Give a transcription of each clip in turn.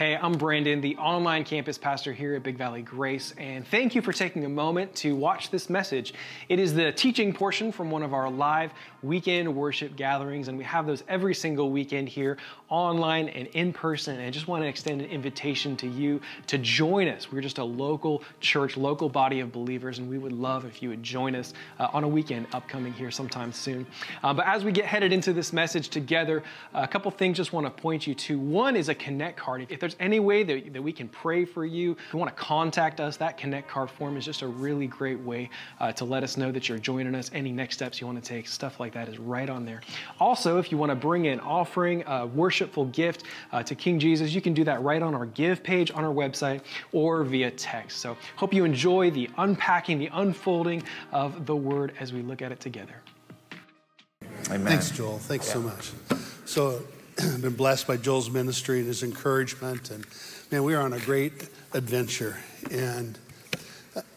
Hey, I'm Brandon, the online campus pastor here at Big Valley Grace, and thank you for taking a moment to watch this message. It is the teaching portion from one of our live weekend worship gatherings, and we have those every single weekend here online and in person. And I just want to extend an invitation to you to join us. We're just a local church, local body of believers, and we would love if you would join us uh, on a weekend upcoming here sometime soon. Uh, but as we get headed into this message together, a couple things just want to point you to. One is a connect card. If there's any way that, that we can pray for you, if you want to contact us, that connect card form is just a really great way uh, to let us know that you're joining us. Any next steps you want to take, stuff like that is right on there. Also, if you want to bring an offering, a worshipful gift uh, to King Jesus, you can do that right on our give page on our website or via text. So, hope you enjoy the unpacking, the unfolding of the word as we look at it together. Amen. Thanks, Joel. Thanks yeah. so much. So, been blessed by Joel's ministry and his encouragement. And man, we are on a great adventure and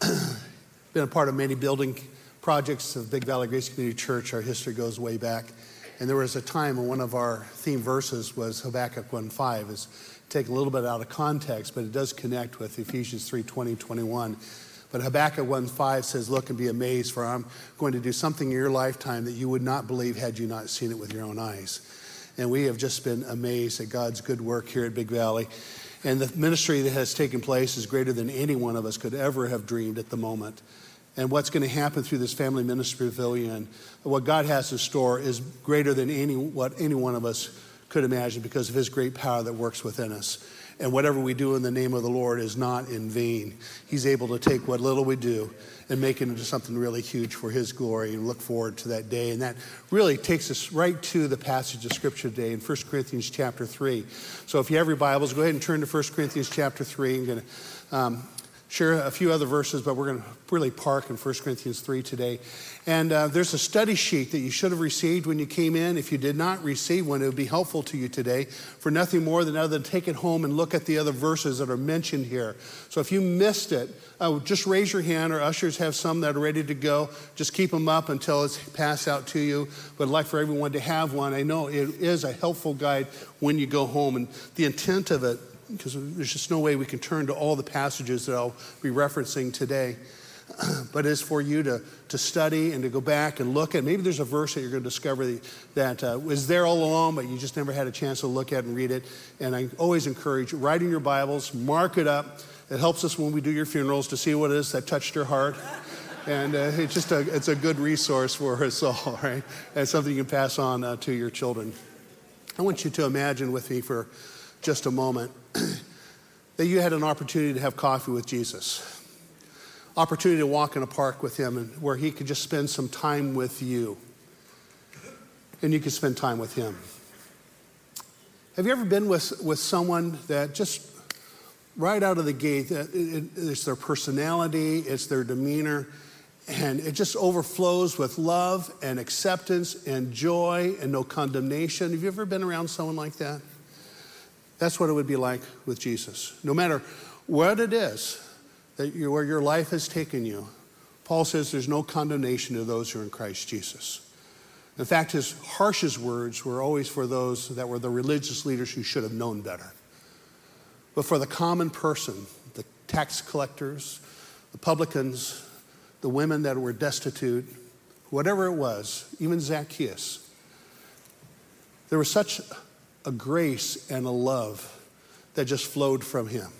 been a part of many building projects of Big Valley Grace Community Church. Our history goes way back. And there was a time when one of our theme verses was Habakkuk 1.5. Is taken a little bit out of context, but it does connect with Ephesians 3, 20, 21. But Habakkuk 1.5 says, Look and be amazed, for I'm going to do something in your lifetime that you would not believe had you not seen it with your own eyes. And we have just been amazed at God's good work here at Big Valley. And the ministry that has taken place is greater than any one of us could ever have dreamed at the moment. And what's going to happen through this family ministry pavilion, what God has in store is greater than any, what any one of us could imagine because of his great power that works within us. And whatever we do in the name of the Lord is not in vain. He's able to take what little we do and make it into something really huge for His glory and look forward to that day. And that really takes us right to the passage of Scripture today in 1 Corinthians chapter 3. So if you have your Bibles, go ahead and turn to 1 Corinthians chapter 3. I'm going to um, share a few other verses, but we're going to really park in 1 Corinthians 3 today. And uh, there's a study sheet that you should have received when you came in. If you did not receive one, it would be helpful to you today for nothing more than other than take it home and look at the other verses that are mentioned here. So if you missed it, uh, just raise your hand, or ushers have some that are ready to go. Just keep them up until it's passed out to you. But I'd like for everyone to have one. I know it is a helpful guide when you go home. And the intent of it, because there's just no way we can turn to all the passages that I'll be referencing today but it's for you to, to study and to go back and look at. Maybe there's a verse that you're going to discover that uh, was there all along, but you just never had a chance to look at and read it. And I always encourage writing your Bibles, mark it up. It helps us when we do your funerals to see what it is that touched your heart. And uh, it's just a, it's a good resource for us all, right? And something you can pass on uh, to your children. I want you to imagine with me for just a moment that you had an opportunity to have coffee with Jesus opportunity to walk in a park with him and where he could just spend some time with you and you could spend time with him. Have you ever been with, with someone that just right out of the gate, it, it, it's their personality, it's their demeanor, and it just overflows with love and acceptance and joy and no condemnation? Have you ever been around someone like that? That's what it would be like with Jesus. No matter what it is, that you, where your life has taken you, Paul says there's no condemnation to those who are in Christ Jesus. In fact, his harshest words were always for those that were the religious leaders who should have known better. But for the common person, the tax collectors, the publicans, the women that were destitute, whatever it was, even Zacchaeus, there was such a grace and a love that just flowed from him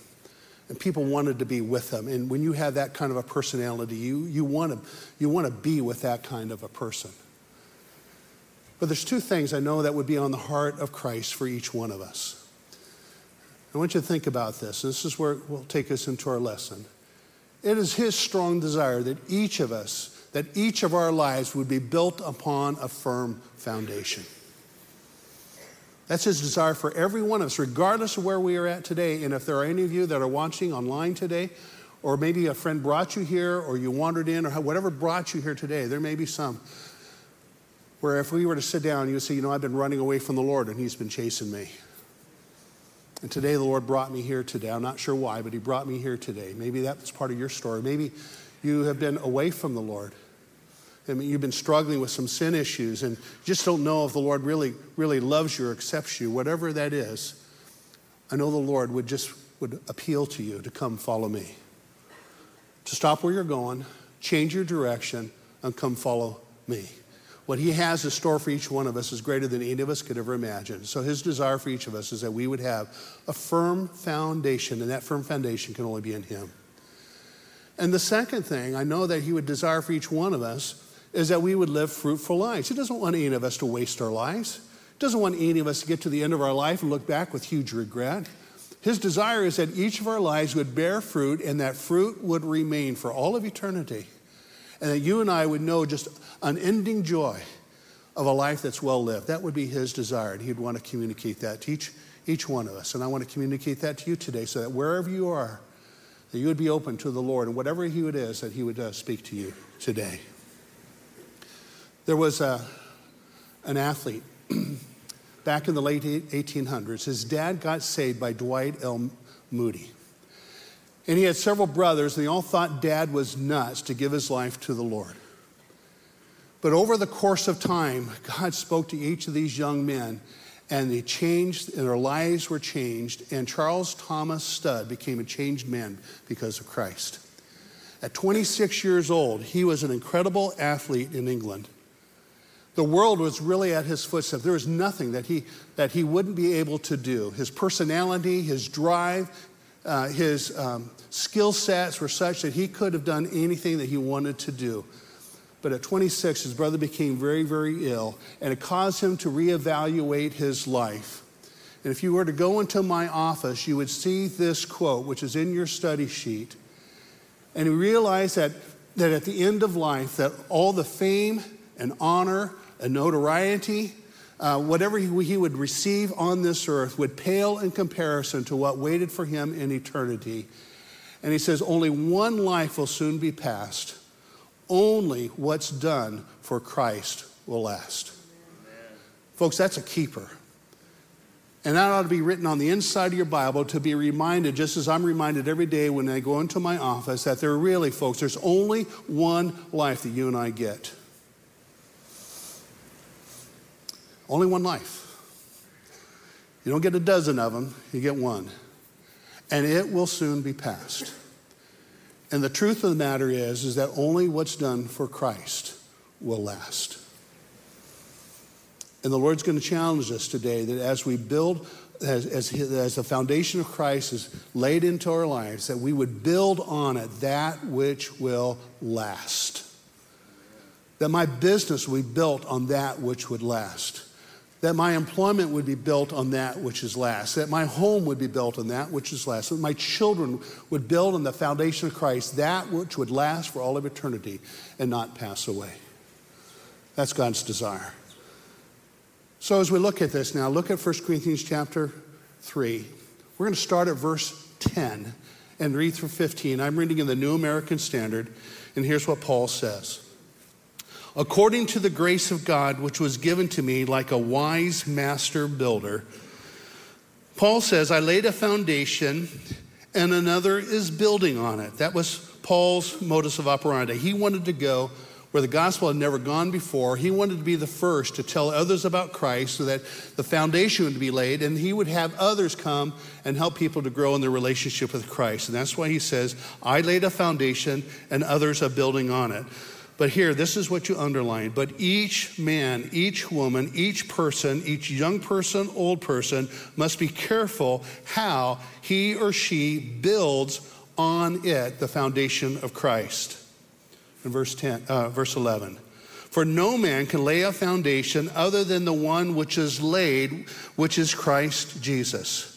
and people wanted to be with him. And when you have that kind of a personality, you, you, want to, you want to be with that kind of a person. But there's two things I know that would be on the heart of Christ for each one of us. I want you to think about this. And this is where it will take us into our lesson. It is his strong desire that each of us, that each of our lives would be built upon a firm foundation. That's his desire for every one of us, regardless of where we are at today. And if there are any of you that are watching online today, or maybe a friend brought you here, or you wandered in, or whatever brought you here today, there may be some where if we were to sit down, you would say, You know, I've been running away from the Lord, and he's been chasing me. And today the Lord brought me here today. I'm not sure why, but he brought me here today. Maybe that's part of your story. Maybe you have been away from the Lord. I mean, you've been struggling with some sin issues and just don't know if the Lord really, really loves you or accepts you, whatever that is. I know the Lord would just would appeal to you to come follow me. To stop where you're going, change your direction, and come follow me. What he has in store for each one of us is greater than any of us could ever imagine. So his desire for each of us is that we would have a firm foundation, and that firm foundation can only be in him. And the second thing I know that he would desire for each one of us is that we would live fruitful lives. He doesn't want any of us to waste our lives. He doesn't want any of us to get to the end of our life and look back with huge regret. His desire is that each of our lives would bear fruit and that fruit would remain for all of eternity. And that you and I would know just unending joy of a life that's well lived. That would be his desire. And he'd want to communicate that to each, each one of us. And I want to communicate that to you today so that wherever you are, that you would be open to the Lord and whatever He would is, that He would uh, speak to you today. There was a, an athlete back in the late 1800s. His dad got saved by Dwight L. Moody. And he had several brothers, and they all thought dad was nuts to give his life to the Lord. But over the course of time, God spoke to each of these young men and they changed, and their lives were changed. And Charles Thomas Studd became a changed man because of Christ. At 26 years old, he was an incredible athlete in England. The world was really at his footsteps. There was nothing that he, that he wouldn't be able to do. His personality, his drive, uh, his um, skill sets were such that he could have done anything that he wanted to do. But at 26, his brother became very, very ill, and it caused him to reevaluate his life. And if you were to go into my office, you would see this quote, which is in your study sheet. And he realized that, that at the end of life, that all the fame and honor and notoriety, uh, whatever he, he would receive on this earth, would pale in comparison to what waited for him in eternity. And he says, Only one life will soon be passed only what's done for Christ will last. Amen. Folks, that's a keeper. And that ought to be written on the inside of your Bible to be reminded, just as I'm reminded every day when I go into my office, that there really, folks, there's only one life that you and I get. Only one life. You don't get a dozen of them, you get one. And it will soon be passed. And the truth of the matter is, is that only what's done for Christ will last. And the Lord's going to challenge us today that as we build, as, as, as the foundation of Christ is laid into our lives, that we would build on it that which will last. That my business will be built on that which would last that my employment would be built on that which is last, that my home would be built on that which is last, that my children would build on the foundation of Christ, that which would last for all of eternity and not pass away. That's God's desire. So as we look at this now, look at 1 Corinthians chapter 3. We're going to start at verse 10 and read through 15. I'm reading in the New American Standard, and here's what Paul says according to the grace of God which was given to me like a wise master builder. Paul says, I laid a foundation and another is building on it. That was Paul's modus of operandi. He wanted to go where the gospel had never gone before. He wanted to be the first to tell others about Christ so that the foundation would be laid and he would have others come and help people to grow in their relationship with Christ. And that's why he says, I laid a foundation and others are building on it. But here, this is what you underline. But each man, each woman, each person, each young person, old person must be careful how he or she builds on it the foundation of Christ. In verse 10, uh, verse 11. For no man can lay a foundation other than the one which is laid, which is Christ Jesus.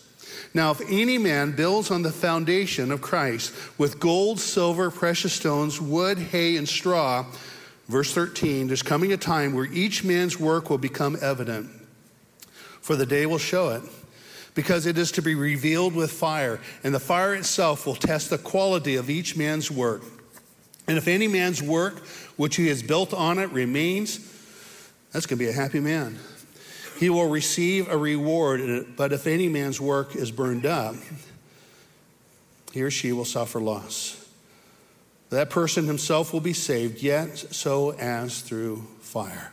Now, if any man builds on the foundation of Christ with gold, silver, precious stones, wood, hay, and straw, verse 13, there's coming a time where each man's work will become evident, for the day will show it. Because it is to be revealed with fire, and the fire itself will test the quality of each man's work. And if any man's work which he has built on it remains, that's going to be a happy man he will receive a reward. But if any man's work is burned up, he or she will suffer loss. That person himself will be saved, yet so as through fire.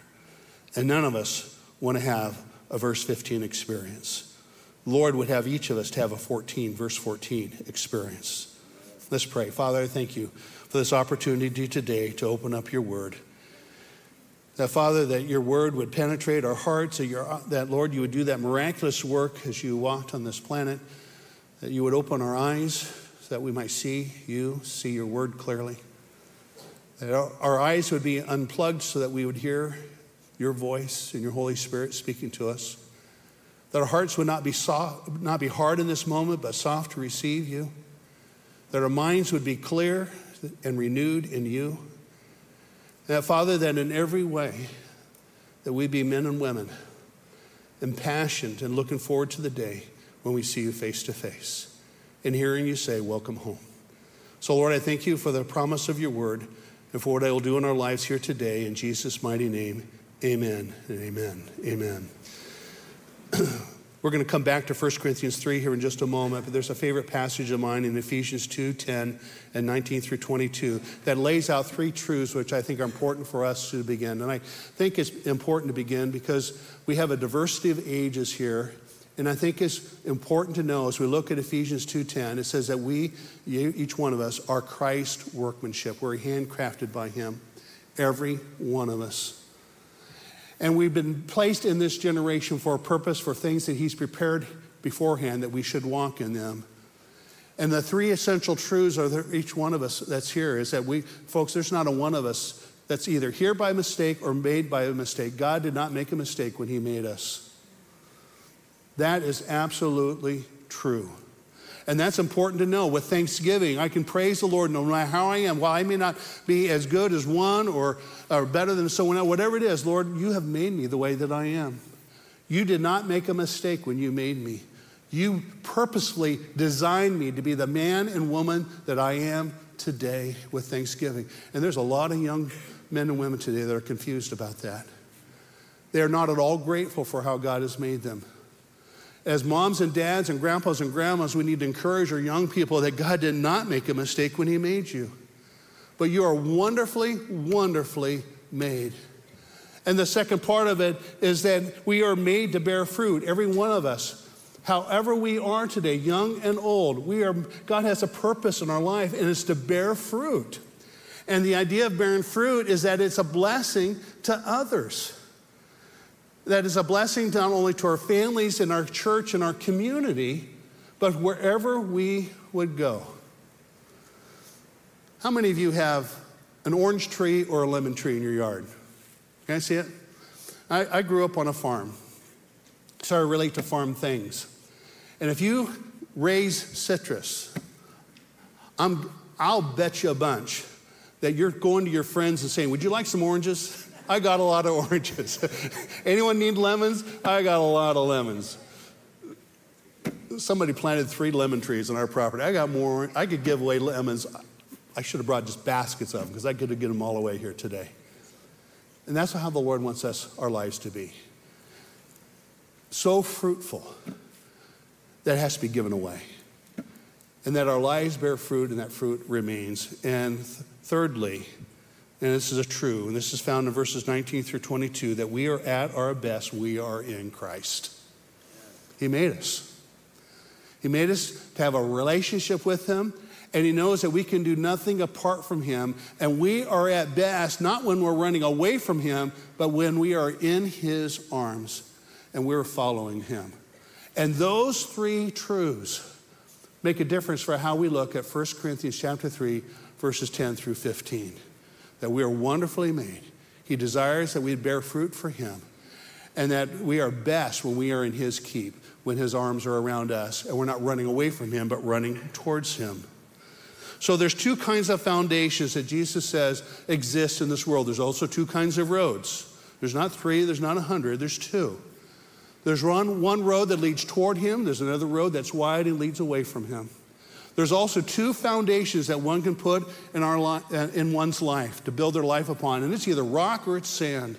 And none of us want to have a verse 15 experience. Lord would have each of us to have a 14, verse 14 experience. Let's pray. Father, I thank you for this opportunity today to open up your word. That, Father, that your word would penetrate our hearts, that, your, that, Lord, you would do that miraculous work as you walked on this planet, that you would open our eyes so that we might see you, see your word clearly. That our, our eyes would be unplugged so that we would hear your voice and your Holy Spirit speaking to us. That our hearts would not be, soft, not be hard in this moment, but soft to receive you. That our minds would be clear and renewed in you that, Father, that in every way, that we be men and women, impassioned and looking forward to the day when we see you face to face and hearing you say, Welcome home. So, Lord, I thank you for the promise of your word and for what I will do in our lives here today. In Jesus' mighty name, amen and amen. Amen. We're going to come back to 1 Corinthians 3 here in just a moment, but there's a favorite passage of mine in Ephesians 2 10 and 19 through 22 that lays out three truths which I think are important for us to begin. And I think it's important to begin because we have a diversity of ages here. And I think it's important to know as we look at Ephesians 2:10, it says that we, each one of us, are Christ workmanship. We're handcrafted by Him, every one of us. And we've been placed in this generation for a purpose, for things that He's prepared beforehand that we should walk in them. And the three essential truths are there, each one of us that's here is that we, folks, there's not a one of us that's either here by mistake or made by a mistake. God did not make a mistake when He made us. That is absolutely true. And that's important to know. With thanksgiving, I can praise the Lord no matter how I am. While I may not be as good as one or, or better than someone else, whatever it is, Lord, you have made me the way that I am. You did not make a mistake when you made me. You purposely designed me to be the man and woman that I am today with thanksgiving. And there's a lot of young men and women today that are confused about that. They are not at all grateful for how God has made them as moms and dads and grandpas and grandmas, we need to encourage our young people that God did not make a mistake when He made you. But you are wonderfully, wonderfully made. And the second part of it is that we are made to bear fruit, every one of us. However, we are today, young and old, we are, God has a purpose in our life, and it's to bear fruit. And the idea of bearing fruit is that it's a blessing to others that is a blessing not only to our families and our church and our community, but wherever we would go. How many of you have an orange tree or a lemon tree in your yard? Can I see it? I, I grew up on a farm, so I relate to farm things. And if you raise citrus, I'm, I'll bet you a bunch that you're going to your friends and saying, Would you like some oranges? I got a lot of oranges. Anyone need lemons? I got a lot of lemons. Somebody planted three lemon trees on our property. I got more. I could give away lemons. I should have brought just baskets of them because I could have get them all away here today. And that's how the Lord wants us, our lives to be. So fruitful that has to be given away. And that our lives bear fruit and that fruit remains. And th- thirdly, and this is a true, and this is found in verses 19 through 22, that we are at our best, we are in Christ. He made us. He made us to have a relationship with Him, and He knows that we can do nothing apart from Him. And we are at best not when we're running away from Him, but when we are in His arms and we're following Him. And those three truths make a difference for how we look at 1 Corinthians chapter 3, verses 10 through 15 that we are wonderfully made. He desires that we bear fruit for Him, and that we are best when we are in His keep, when His arms are around us, and we're not running away from Him, but running towards Him. So there's two kinds of foundations that Jesus says exist in this world. There's also two kinds of roads. There's not three, there's not a hundred, there's two. There's one, one road that leads toward him, there's another road that's wide and leads away from him. There's also two foundations that one can put in, our li- uh, in one's life to build their life upon, and it's either rock or it's sand.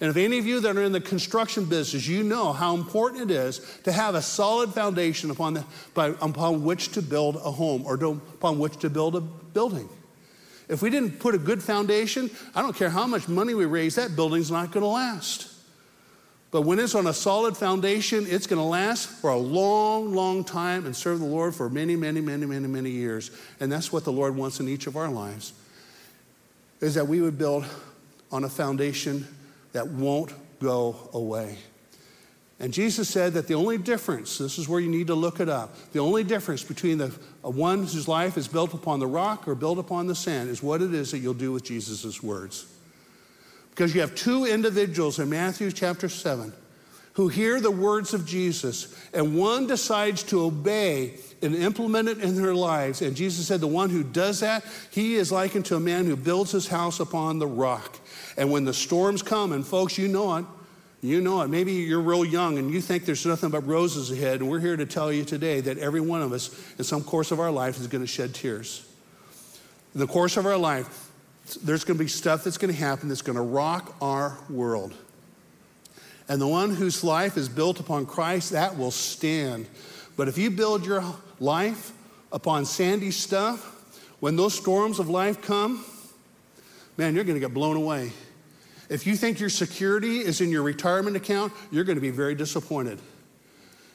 And if any of you that are in the construction business, you know how important it is to have a solid foundation upon, the, by, upon which to build a home or to, upon which to build a building. If we didn't put a good foundation, I don't care how much money we raise, that building's not going to last. But when it's on a solid foundation, it's going to last for a long, long time and serve the Lord for many, many, many, many, many years. And that's what the Lord wants in each of our lives, is that we would build on a foundation that won't go away. And Jesus said that the only difference, this is where you need to look it up, the only difference between the one whose life is built upon the rock or built upon the sand is what it is that you'll do with Jesus' words. Because you have two individuals in Matthew chapter 7 who hear the words of Jesus, and one decides to obey and implement it in their lives. And Jesus said, The one who does that, he is likened to a man who builds his house upon the rock. And when the storms come, and folks, you know it, you know it. Maybe you're real young and you think there's nothing but roses ahead, and we're here to tell you today that every one of us, in some course of our life, is going to shed tears. In the course of our life, there's going to be stuff that's going to happen that's going to rock our world. And the one whose life is built upon Christ, that will stand. But if you build your life upon sandy stuff, when those storms of life come, man, you're going to get blown away. If you think your security is in your retirement account, you're going to be very disappointed.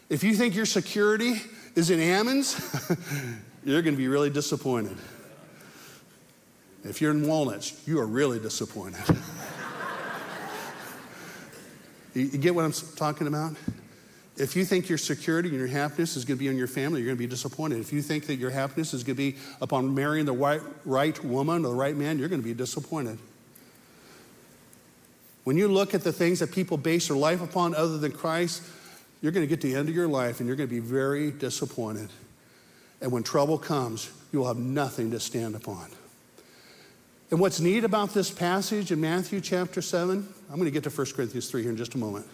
If you think your security is in Ammons, you're going to be really disappointed. If you're in Walnuts, you are really disappointed. you, get what I'm talking about? If you think your security and your happiness is going to be in your family, you're going to be disappointed. If you think that your happiness is going to be upon marrying the right, right woman or the right man, you're going to be disappointed. When you look at the things that people base their life upon other than Christ, you're going to get to the end of your life and you're going to be very disappointed. And when trouble comes, you will have nothing to stand upon. And what's neat about this passage in Matthew chapter 7, I'm going to get to 1 Corinthians 3 here in just a moment,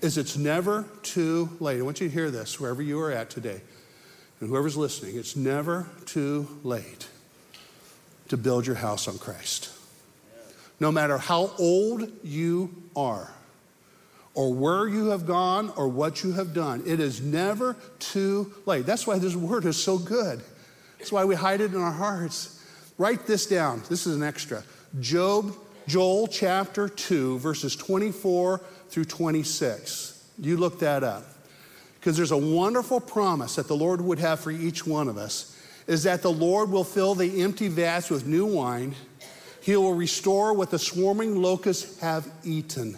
is it's never too late. I want you to hear this wherever you are at today. And whoever's listening, it's never too late to build your house on Christ no matter how old you are, or where you have gone, or what you have done. It is never too late. That's why this word is so good. That's why we hide it in our hearts. Write this down. This is an extra. Job, Joel chapter 2, verses 24 through 26. You look that up. Because there's a wonderful promise that the Lord would have for each one of us is that the Lord will fill the empty vats with new wine he will restore what the swarming locusts have eaten.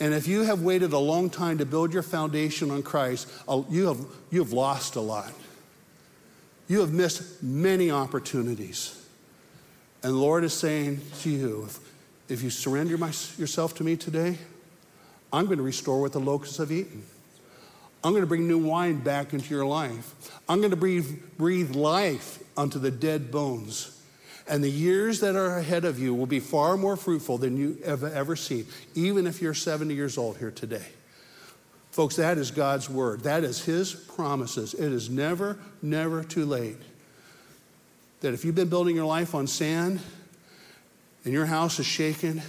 And if you have waited a long time to build your foundation on Christ, uh, you have, you have lost a lot. You have missed many opportunities. And the Lord is saying to you, if, if you surrender my, yourself to me today, I'm going to restore what the locusts have eaten. I'm going to bring new wine back into your life. I'm going to breathe, breathe life unto the dead bones. And the years that are ahead of you will be far more fruitful than you have ever seen, even if you're 70 years old here today. Folks, that is God's word. That is His promises. It is never, never too late. That if you've been building your life on sand and your house is shaken,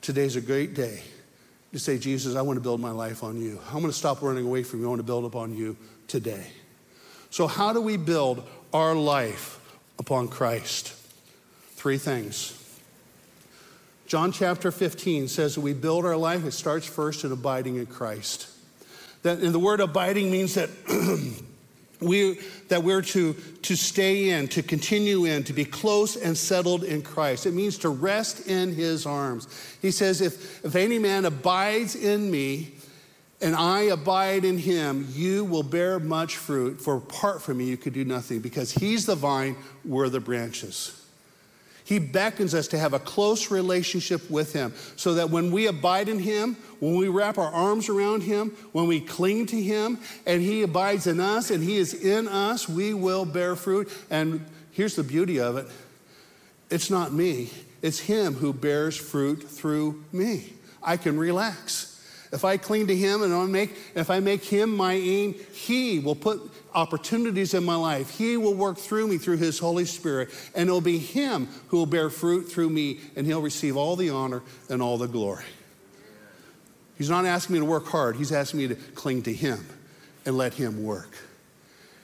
today's a great day to say, Jesus, I want to build my life on you. I'm going to stop running away from you. I want to build upon you today. So, how do we build our life upon Christ? Three things. John chapter 15 says that we build our life, it starts first in abiding in Christ. That, and the word abiding means that we that we're to, to stay in, to continue in, to be close and settled in Christ. It means to rest in his arms. He says, if, if any man abides in me and I abide in him, you will bear much fruit. For apart from me, you could do nothing because he's the vine, we're the branches. He beckons us to have a close relationship with Him so that when we abide in Him, when we wrap our arms around Him, when we cling to Him, and He abides in us and He is in us, we will bear fruit. And here's the beauty of it it's not me, it's Him who bears fruit through me. I can relax. If I cling to Him and I make, if I make Him my aim, He will put opportunities in my life. He will work through me through His Holy Spirit, and it'll be Him who will bear fruit through me, and He'll receive all the honor and all the glory. He's not asking me to work hard, He's asking me to cling to Him and let Him work.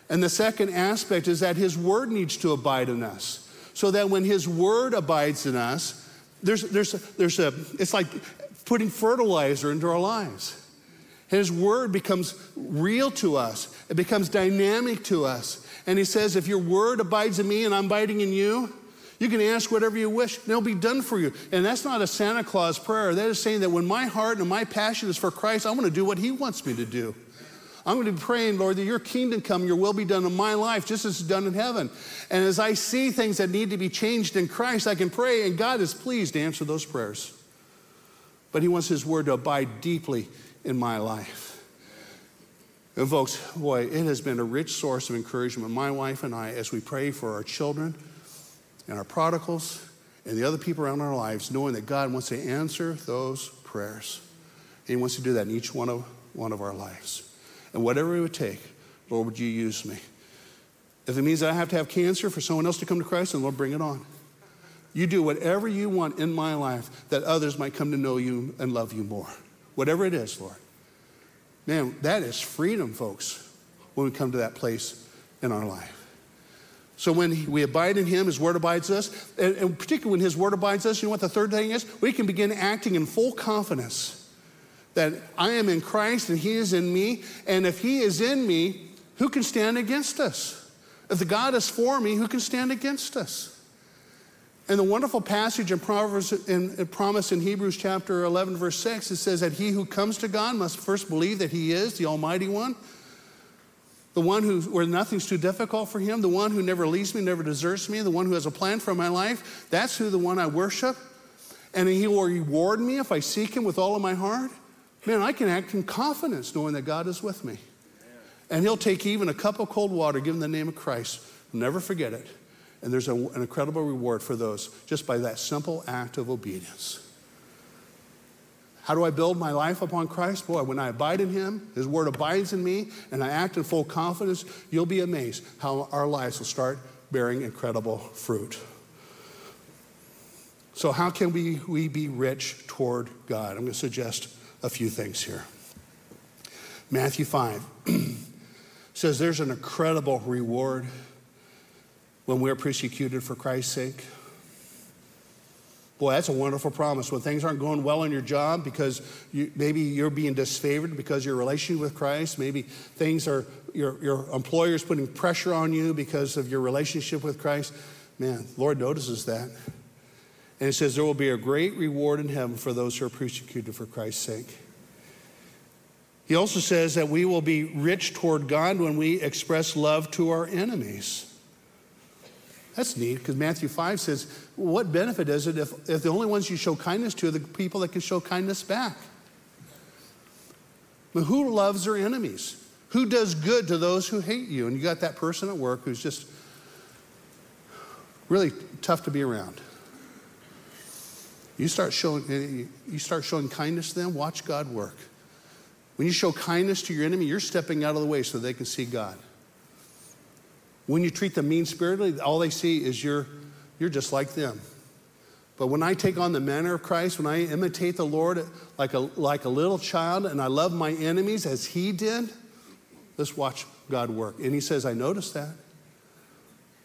And the second aspect is that His Word needs to abide in us, so that when His Word abides in us, there's, there's, there's a, it's like putting fertilizer into our lives. His word becomes real to us, it becomes dynamic to us. And he says, If your word abides in me and I'm abiding in you, you can ask whatever you wish, and it'll be done for you. And that's not a Santa Claus prayer. That is saying that when my heart and my passion is for Christ, I want to do what He wants me to do. I'm going to be praying, Lord, that your kingdom come, your will be done in my life, just as it's done in heaven. And as I see things that need to be changed in Christ, I can pray, and God is pleased to answer those prayers. But He wants His word to abide deeply in my life. And folks, boy, it has been a rich source of encouragement, my wife and I, as we pray for our children and our prodigals and the other people around our lives, knowing that God wants to answer those prayers. He wants to do that in each one of, one of our lives. And whatever it would take, Lord, would you use me? If it means that I have to have cancer for someone else to come to Christ, then Lord, bring it on. You do whatever you want in my life that others might come to know you and love you more. Whatever it is, Lord. Man, that is freedom, folks, when we come to that place in our life. So when we abide in Him, His Word abides us, and, particularly when His Word abides us, you know what the third thing is? We can begin acting in full confidence that I am in Christ and He is in me, and if He is in me, who can stand against us? If the God is for me, who can stand against us? And the wonderful passage in Proverbs in, promise in Hebrews chapter 11, verse 6, it says that he who comes to God must first believe that He is the Almighty One the one who, where nothing's too difficult for him, the one who never leaves me, never deserts me, the one who has a plan for my life. That's who the one I worship. And he will reward me if I seek him with all of my heart. Man, I can act in confidence knowing that God is with me. And he'll take even a cup of cold water, give him the name of Christ. Never forget it. And there's a, an incredible reward for those just by that simple act of obedience. How do I build my life upon Christ? Boy, when I abide in Him, His Word abides in me, and I act in full confidence, you'll be amazed how our lives will start bearing incredible fruit. So, how can we, we be rich toward God? I'm going to suggest a few things here. Matthew 5 says there's an incredible reward when we're persecuted for Christ's sake. Boy, that's a wonderful promise. When things aren't going well in your job because you, maybe you're being disfavored because your relationship with Christ, maybe things are, your, your employer's putting pressure on you because of your relationship with Christ. Man, Lord notices that. And it says there will be a great reward in heaven for those who are persecuted for Christ's sake. He also says that we will be rich toward God when we express love to our enemies. That's neat because Matthew 5 says, What benefit is it if, if the only ones you show kindness to are the people that can show kindness back? But who loves their enemies? Who does good to those who hate you? And you got that person at work who's just really tough to be around. You start showing, eh, you start showing kindness to them, watch God work. When you show kindness to your enemy, you're stepping out of the way so they can see God. When you treat them mean spiritedly, all they see is you're, you're just like them. But when I take on the manner of Christ, when I imitate the Lord like a, like a little child and I love my enemies as he did, let's watch God work. And he says, I noticed that.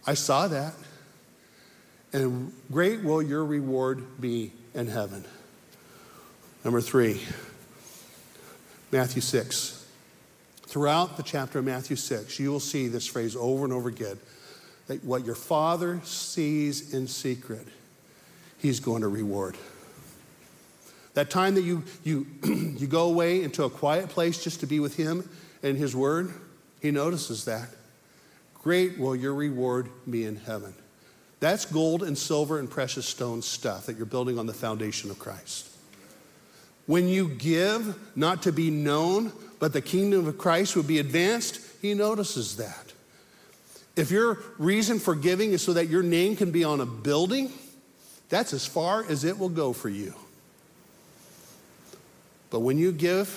I saw that. And great will your reward be in heaven. Number three, Matthew 6. Throughout the chapter of Matthew 6, you will see this phrase over and over again that what your Father sees in secret, He's going to reward. That time that you, you, you go away into a quiet place just to be with Him and His Word, He notices that. Great will your reward be in heaven. That's gold and silver and precious stone stuff that you're building on the foundation of Christ. When you give, not to be known, but the kingdom of Christ would be advanced, he notices that. If your reason for giving is so that your name can be on a building, that's as far as it will go for you. But when you give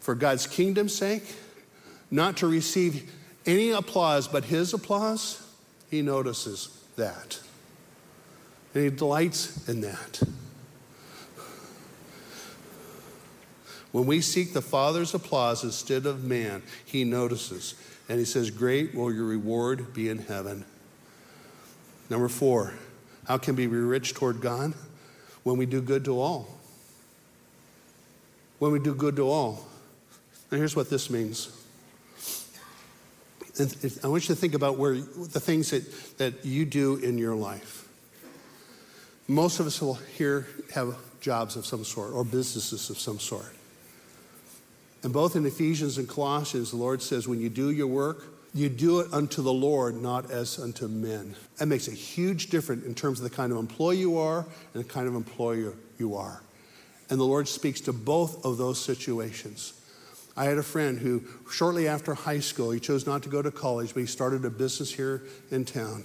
for God's kingdom's sake, not to receive any applause but His applause, He notices that. And He delights in that. When we seek the Father's applause instead of man, he notices. And he says, Great will your reward be in heaven. Number four, how can we be rich toward God? When we do good to all. when we do good to all. And here's what this means. I want you to think about where the things that, that you do in your life. Most of us will here have jobs of some sort or businesses of some sort. And both in Ephesians and Colossians, the Lord says, when you do your work, you do it unto the Lord, not as unto men. That makes a huge difference in terms of the kind of employee you are and the kind of employer you are. And the Lord speaks to both of those situations. I had a friend who, shortly after high school, he chose not to go to college, but he started a business here in town.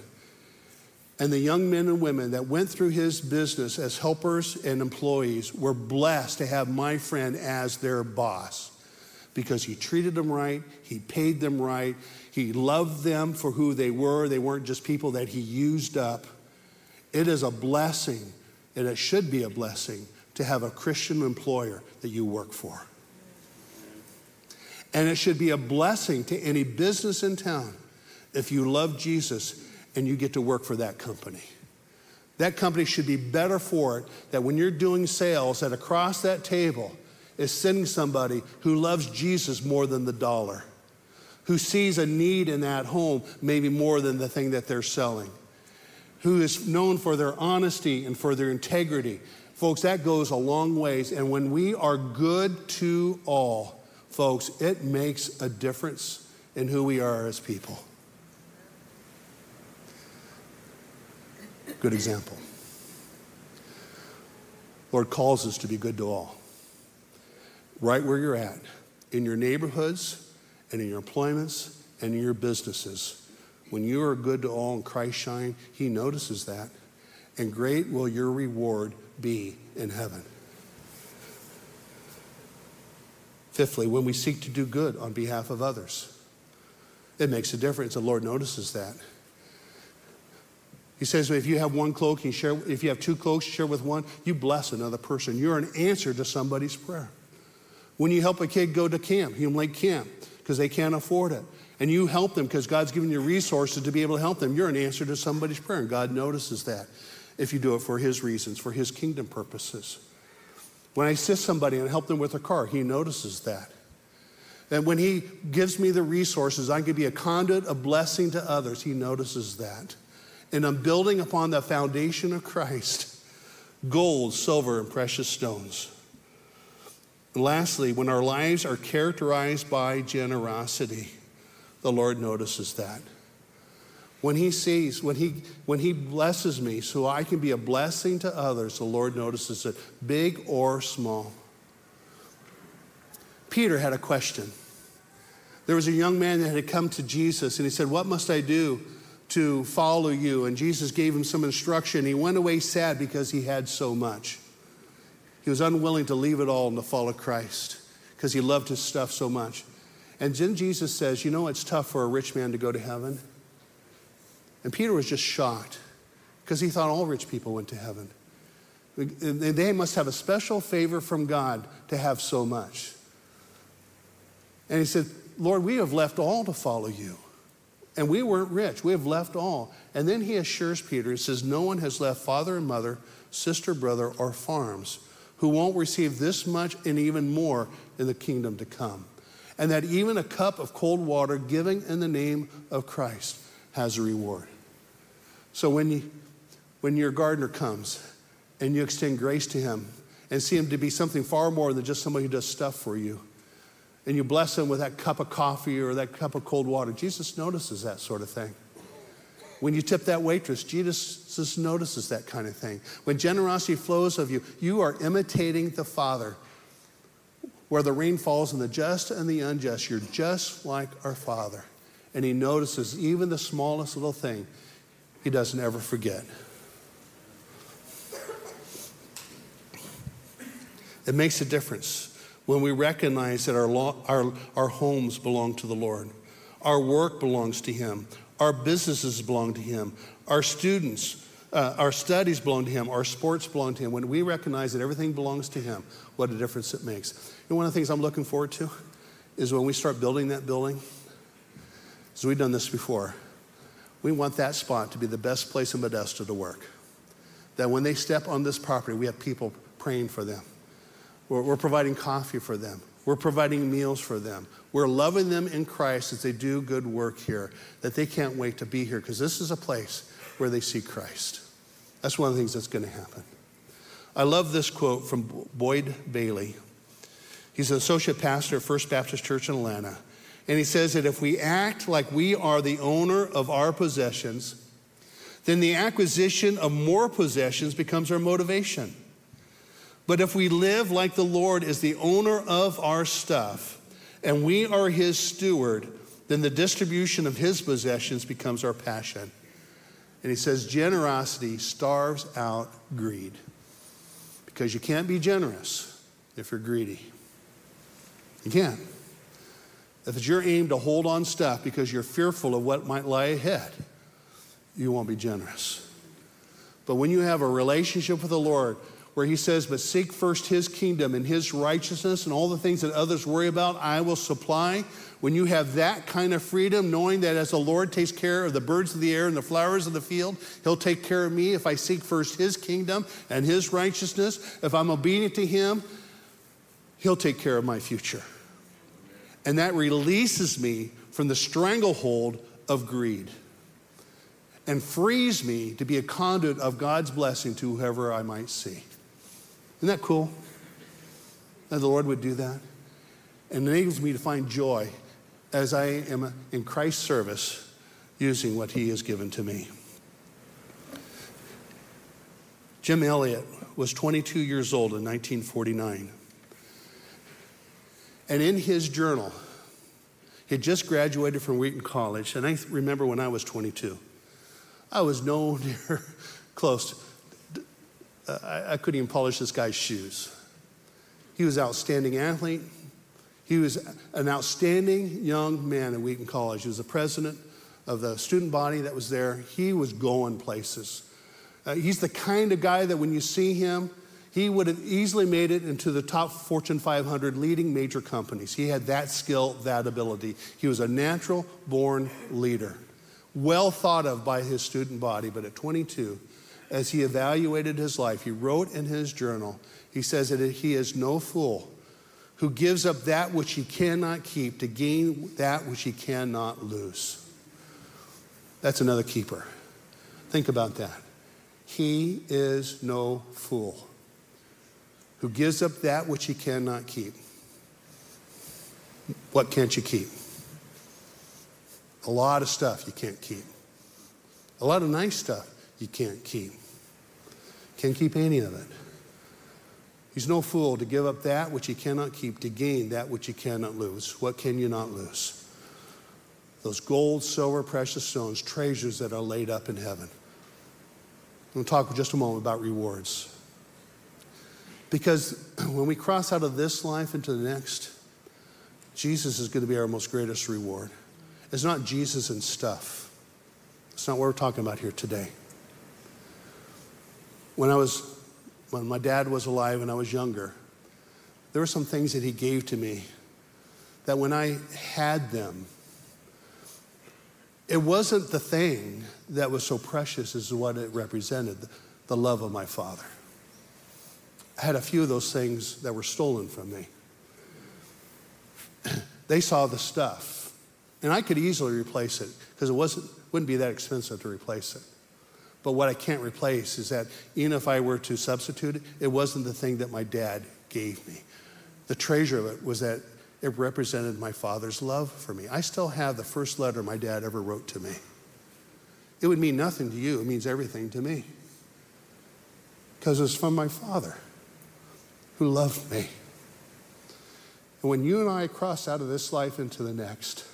And the young men and women that went through his business as helpers and employees were blessed to have my friend as their boss because he treated them right, he paid them right, he loved them for who they were. They weren't just people that he used up. It is a blessing, and it should be a blessing, to have a Christian employer that you work for. And it should be a blessing to any business in town if you love Jesus and you get to work for that company. That company should be better for it that when you're doing sales, that across that table is sending somebody who loves Jesus more than the dollar, who sees a need in that home maybe more than the thing that they're selling, who is known for their honesty and for their integrity. Folks, that goes a long ways. And when we are good to all, folks, it makes a difference in who we are as people. Good example. Lord calls us to be good to all. Right where you're at, in your neighborhoods and in your employments and in your businesses. When you are good to all and Christ shine, He notices that. And great will your reward be in heaven. Fifthly, when we seek to do good on behalf of others, it makes a difference. The Lord notices that. He says, if you have one cloak, you share, if you have two cloaks, share with one, you bless another person. You're an answer to somebody's prayer. When you help a kid go to camp, Hume Lake Camp, because they can't afford it, and you help them because God's given you resources to be able to help them, you're an answer to somebody's prayer, and God notices that if you do it for His reasons, for His kingdom purposes. When I assist somebody and help them with their car, he notices that. And when he gives me the resources, I can be a conduit of blessing to others, he notices that. And I'm building upon the foundation of Christ gold, silver, and precious stones. And lastly, when our lives are characterized by generosity, the Lord notices that. When he sees, when he, when he blesses me so I can be a blessing to others, the Lord notices it, big or small. Peter had a question. There was a young man that had come to Jesus and he said, What must I do to follow you? And Jesus gave him some instruction. He went away sad because he had so much. He was unwilling to leave it all and to follow Christ because he loved his stuff so much. And then Jesus says, You know, it's tough for a rich man to go to heaven. And Peter was just shocked because he thought all rich people went to heaven. They must have a special favor from God to have so much. And he said, Lord, we have left all to follow you. And we weren't rich. We have left all. And then he assures Peter, he says, No one has left father and mother, sister, brother, or farms who won't receive this much and even more in the kingdom to come. And that even a cup of cold water given in the name of Christ has a reward. So when, you, when your gardener comes and you extend grace to him and see him to be something far more than just somebody who does stuff for you, and you bless him with that cup of coffee or that cup of cold water, Jesus notices that sort of thing. When you tip that waitress, Jesus notices that kind of thing. When generosity flows of you, you are imitating the Father. Where the rain falls on the just and the unjust, you're just like our Father and he notices even the smallest little thing, he doesn't ever forget. It makes a difference when we recognize that our, our, our homes belong to the Lord, our work belongs to Him, our businesses belong to Him, our students, uh, our studies belong to Him, our sports belong to Him. When we recognize that everything belongs to Him, what a difference it makes. Know, one of the things I'm looking forward to is when we start building that building so we've done this before. We want that spot to be the best place in Modesto to work. That when they step on this property, we have people praying for them. We're, we're providing coffee for them. We're providing meals for them. We're loving them in Christ as they do good work here, that they can't wait to be here because this is a place where they see Christ. That's one of the things that's going to happen. I love this quote from Boyd Bailey. He's an associate pastor at First Baptist Church in Atlanta. And he says that if we act like we are the owner of our possessions, then the acquisition of more possessions becomes our motivation. But if we live like the Lord is the owner of our stuff and we are his steward, then the distribution of his possessions becomes our passion. And he says, generosity starves out greed because you can't be generous if you're greedy. You can't. If it's your aim to hold on stuff because you're fearful of what might lie ahead, you won't be generous. But when you have a relationship with the Lord where he says, But seek first his kingdom and his righteousness and all the things that others worry about, I will supply. When you have that kind of freedom, knowing that as the Lord takes care of the birds of the air and the flowers of the field, he'll take care of me if I seek first his kingdom and his righteousness. If I'm obedient to him, he'll take care of my future. And that releases me from the stranglehold of greed and frees me to be a conduit of God's blessing to whoever I might see. Isn't that cool? That the Lord would do that? And it enables me to find joy as I am in Christ's service using what He has given to me. Jim Elliot was 22 years old in 1949. And in his journal, he had just graduated from Wheaton College. And I remember when I was 22, I was no near close I, I couldn't even polish this guy's shoes. He was an outstanding athlete. He was an outstanding young man at Wheaton College. He was the president of the student body that was there. He was going places. Uh, he's the kind of guy that when you see him, he would have easily made it into the top Fortune 500 leading major companies. He had that skill, that ability. He was a natural born leader, well thought of by his student body, but at 22, as he evaluated his life, he wrote in his journal, he says that he is no fool who gives up that which he cannot keep to gain that which he cannot lose. That's another keeper. Think about that. He is no fool who gives up that which he cannot keep. What can't you keep? A lot of stuff you can't keep. A lot of nice stuff you can't keep. Can't keep any of it. He's no fool to give up that which he cannot keep to gain that which he cannot lose. What can you not lose? Those gold, silver, precious stones, treasures that are laid up in heaven. I'm going to talk for just a moment about rewards. Because when we cross out of this life into the next, Jesus is going to be our most greatest reward. It's not Jesus and stuff. It's not what we're talking about here today. When I was, when my dad was alive and I was younger, there were some things that he gave to me that when I had them, it wasn't the thing that was so precious as what it represented the love of my father. I had a few of those things that were stolen from me. they saw the stuff, and I could easily replace it because it wasn't, wouldn't be that expensive to replace it. But what I can't replace is that even if I were to substitute it, it wasn't the thing that my dad gave me. The treasure of it was that it represented my father's love for me. I still have the first letter my dad ever wrote to me. It would mean nothing to you, it means everything to me. Because it's from my father who loved me. And when you and I cross out of this life into the next,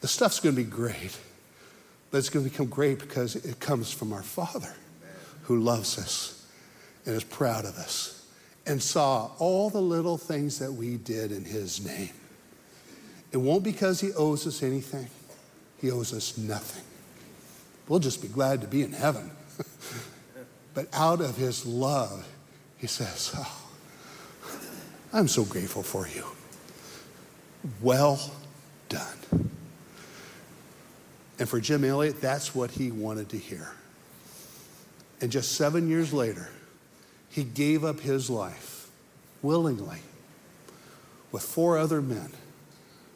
the stuff's going to be great. But it's going to become great because it comes from our Father who loves us and is proud of us and saw all the little things that we did in His name. It won't because He owes us anything, He owes us nothing. We'll just be glad to be in heaven. but out of His love, He says, Oh, I'm so grateful for you. Well done. And for Jim Elliot, that's what he wanted to hear. And just seven years later, he gave up his life willingly with four other men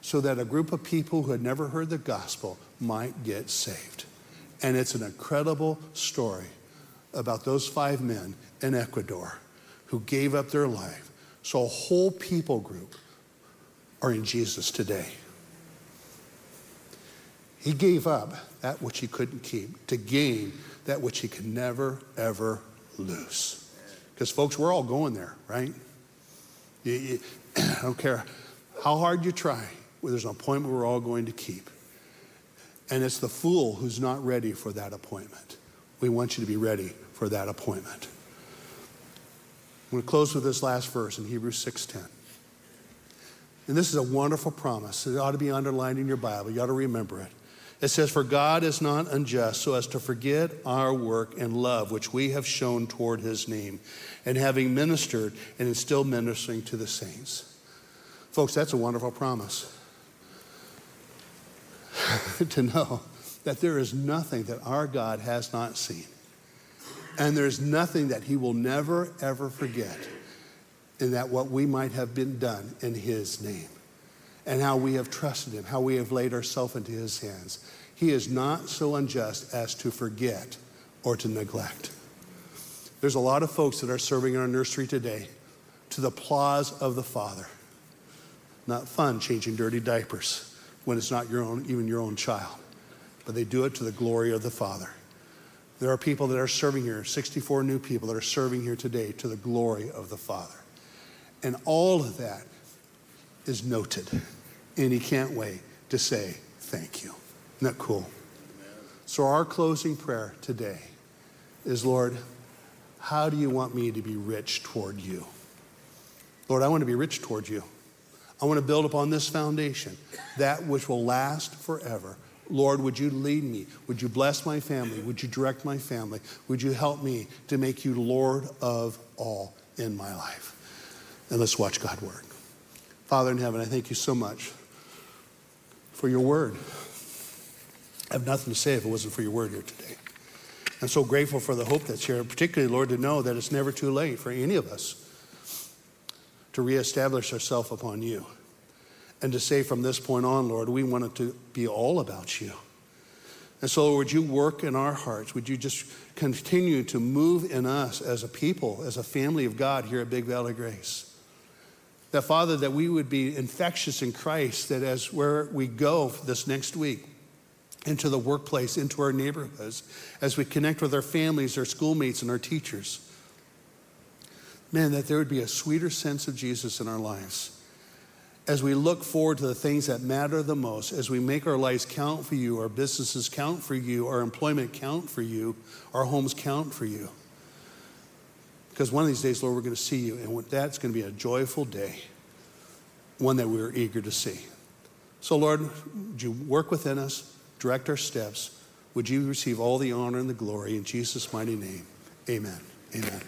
so that a group of people who had never heard the gospel might get saved. And it's an incredible story about those five men in Ecuador who gave up their life. So a whole people group are in Jesus today. He gave up that which he couldn't keep to gain that which he could never, ever lose. Because, folks, we're all going there, right? You, you, I don't care how hard you try, there's an appointment we're all going to keep. And it's the fool who's not ready for that appointment. We want you to be ready for that appointment. I'm going to close with this last verse in Hebrews 6:10. And this is a wonderful promise. It ought to be underlined in your Bible. You ought to remember it. It says, For God is not unjust so as to forget our work and love which we have shown toward his name, and having ministered and is still ministering to the saints. Folks, that's a wonderful promise. to know that there is nothing that our God has not seen, and there's nothing that he will never, ever forget in that what we might have been done in his name and how we have trusted him, how we have laid ourselves into his hands. He is not so unjust as to forget or to neglect. There's a lot of folks that are serving in our nursery today to the applause of the Father. Not fun changing dirty diapers when it's not your own, even your own child, but they do it to the glory of the Father. There are people that are serving here, 64 new people that are serving here today to the glory of the Father. And all of that is noted. And he can't wait to say thank you. Isn't that cool? So, our closing prayer today is Lord, how do you want me to be rich toward you? Lord, I want to be rich toward you. I want to build upon this foundation, that which will last forever. Lord, would you lead me? Would you bless my family? Would you direct my family? Would you help me to make you Lord of all in my life? And let's watch God work. Father in heaven, I thank you so much for your word. I have nothing to say if it wasn't for your word here today. I'm so grateful for the hope that's here, particularly, Lord, to know that it's never too late for any of us to reestablish ourselves upon you and to say from this point on, Lord, we want it to be all about you. And so, would you work in our hearts? Would you just continue to move in us as a people, as a family of God here at Big Valley Grace? That, Father, that we would be infectious in Christ, that as where we go this next week, into the workplace, into our neighborhoods, as we connect with our families, our schoolmates, and our teachers, man, that there would be a sweeter sense of Jesus in our lives. As we look forward to the things that matter the most, as we make our lives count for you, our businesses count for you, our employment count for you, our homes count for you. Because one of these days, Lord, we're going to see you, and that's going to be a joyful day, one that we're eager to see. So, Lord, would you work within us, direct our steps? Would you receive all the honor and the glory in Jesus' mighty name? Amen. Amen.